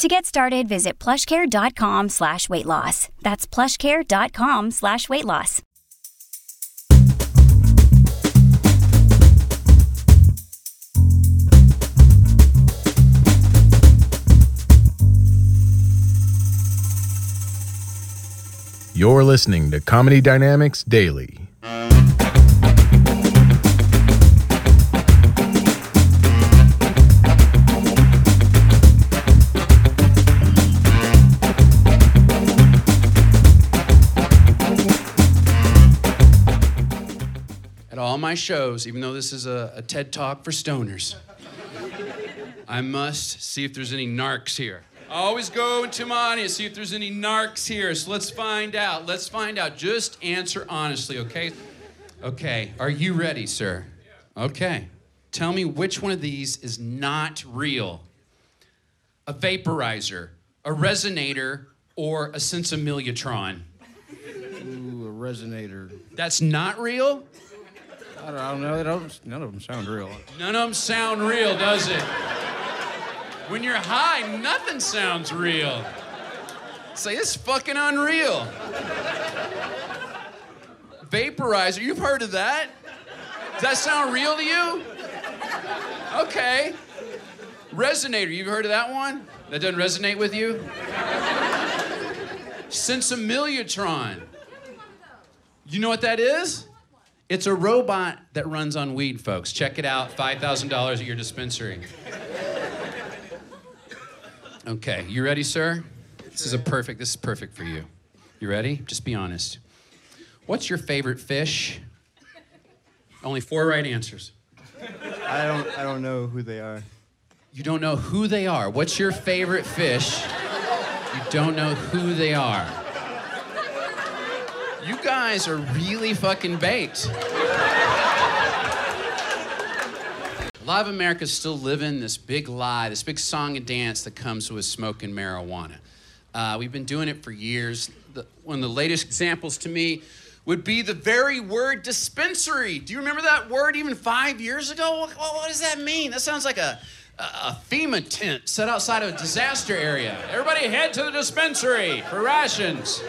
To get started, visit plushcare.com slash weight loss. That's plushcare.com slash weight loss. You're listening to Comedy Dynamics Daily. All my shows, even though this is a, a TED Talk for stoners, I must see if there's any narcs here. I always go into my audience, see if there's any narcs here. So let's find out. Let's find out. Just answer honestly, okay? Okay, are you ready, sir? Okay. Tell me which one of these is not real a vaporizer, a resonator, or a sensimilatron. Ooh, a resonator. That's not real? I don't, know. They don't, none of them sound real. None of them sound real, does it? When you're high, nothing sounds real. Say, it's fucking unreal. Vaporizer, you've heard of that? Does that sound real to you? Okay. Resonator, you've heard of that one? That doesn't resonate with you? Sensimilatron. You know what that is? It's a robot that runs on weed, folks. Check it out. $5,000 at your dispensary. Okay, you ready, sir? This is a perfect, this is perfect for you. You ready? Just be honest. What's your favorite fish? Only four right answers. I don't I don't know who they are. You don't know who they are. What's your favorite fish? You don't know who they are. You guys are really fucking baked. A lot of Americans still living this big lie, this big song and dance that comes with smoking marijuana. Uh, we've been doing it for years. The, one of the latest examples to me would be the very word dispensary. Do you remember that word even five years ago? What, what does that mean? That sounds like a, a, a FEMA tent set outside of a disaster area. Everybody head to the dispensary for rations.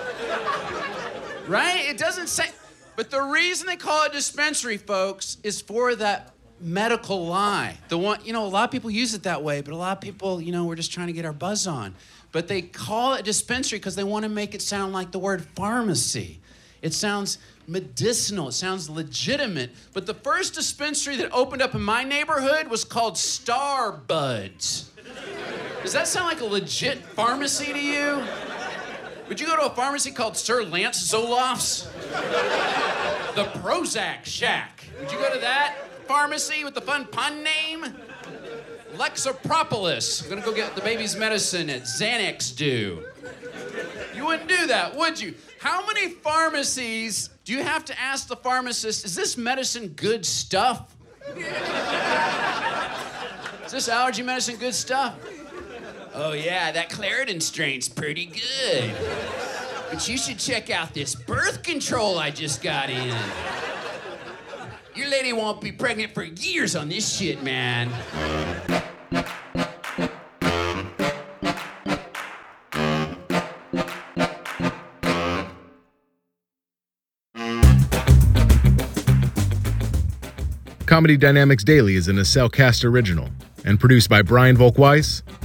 Right? It doesn't say. But the reason they call it dispensary, folks, is for that medical lie. The one, you know, a lot of people use it that way, but a lot of people, you know, we're just trying to get our buzz on. But they call it dispensary because they want to make it sound like the word pharmacy. It sounds medicinal, it sounds legitimate. But the first dispensary that opened up in my neighborhood was called Star Buds. Does that sound like a legit pharmacy to you? Would you go to a pharmacy called Sir Lance Zoloft's? The Prozac Shack. Would you go to that pharmacy with the fun pun name? Lexapropolis. I'm gonna go get the baby's medicine at Xanax Do. You wouldn't do that, would you? How many pharmacies do you have to ask the pharmacist, is this medicine good stuff? Is this allergy medicine good stuff? Oh, yeah, that Claritin strain's pretty good. But you should check out this birth control I just got in. Your lady won't be pregnant for years on this shit, man. Comedy Dynamics Daily is an Cellcast original and produced by Brian Volk-Weiss,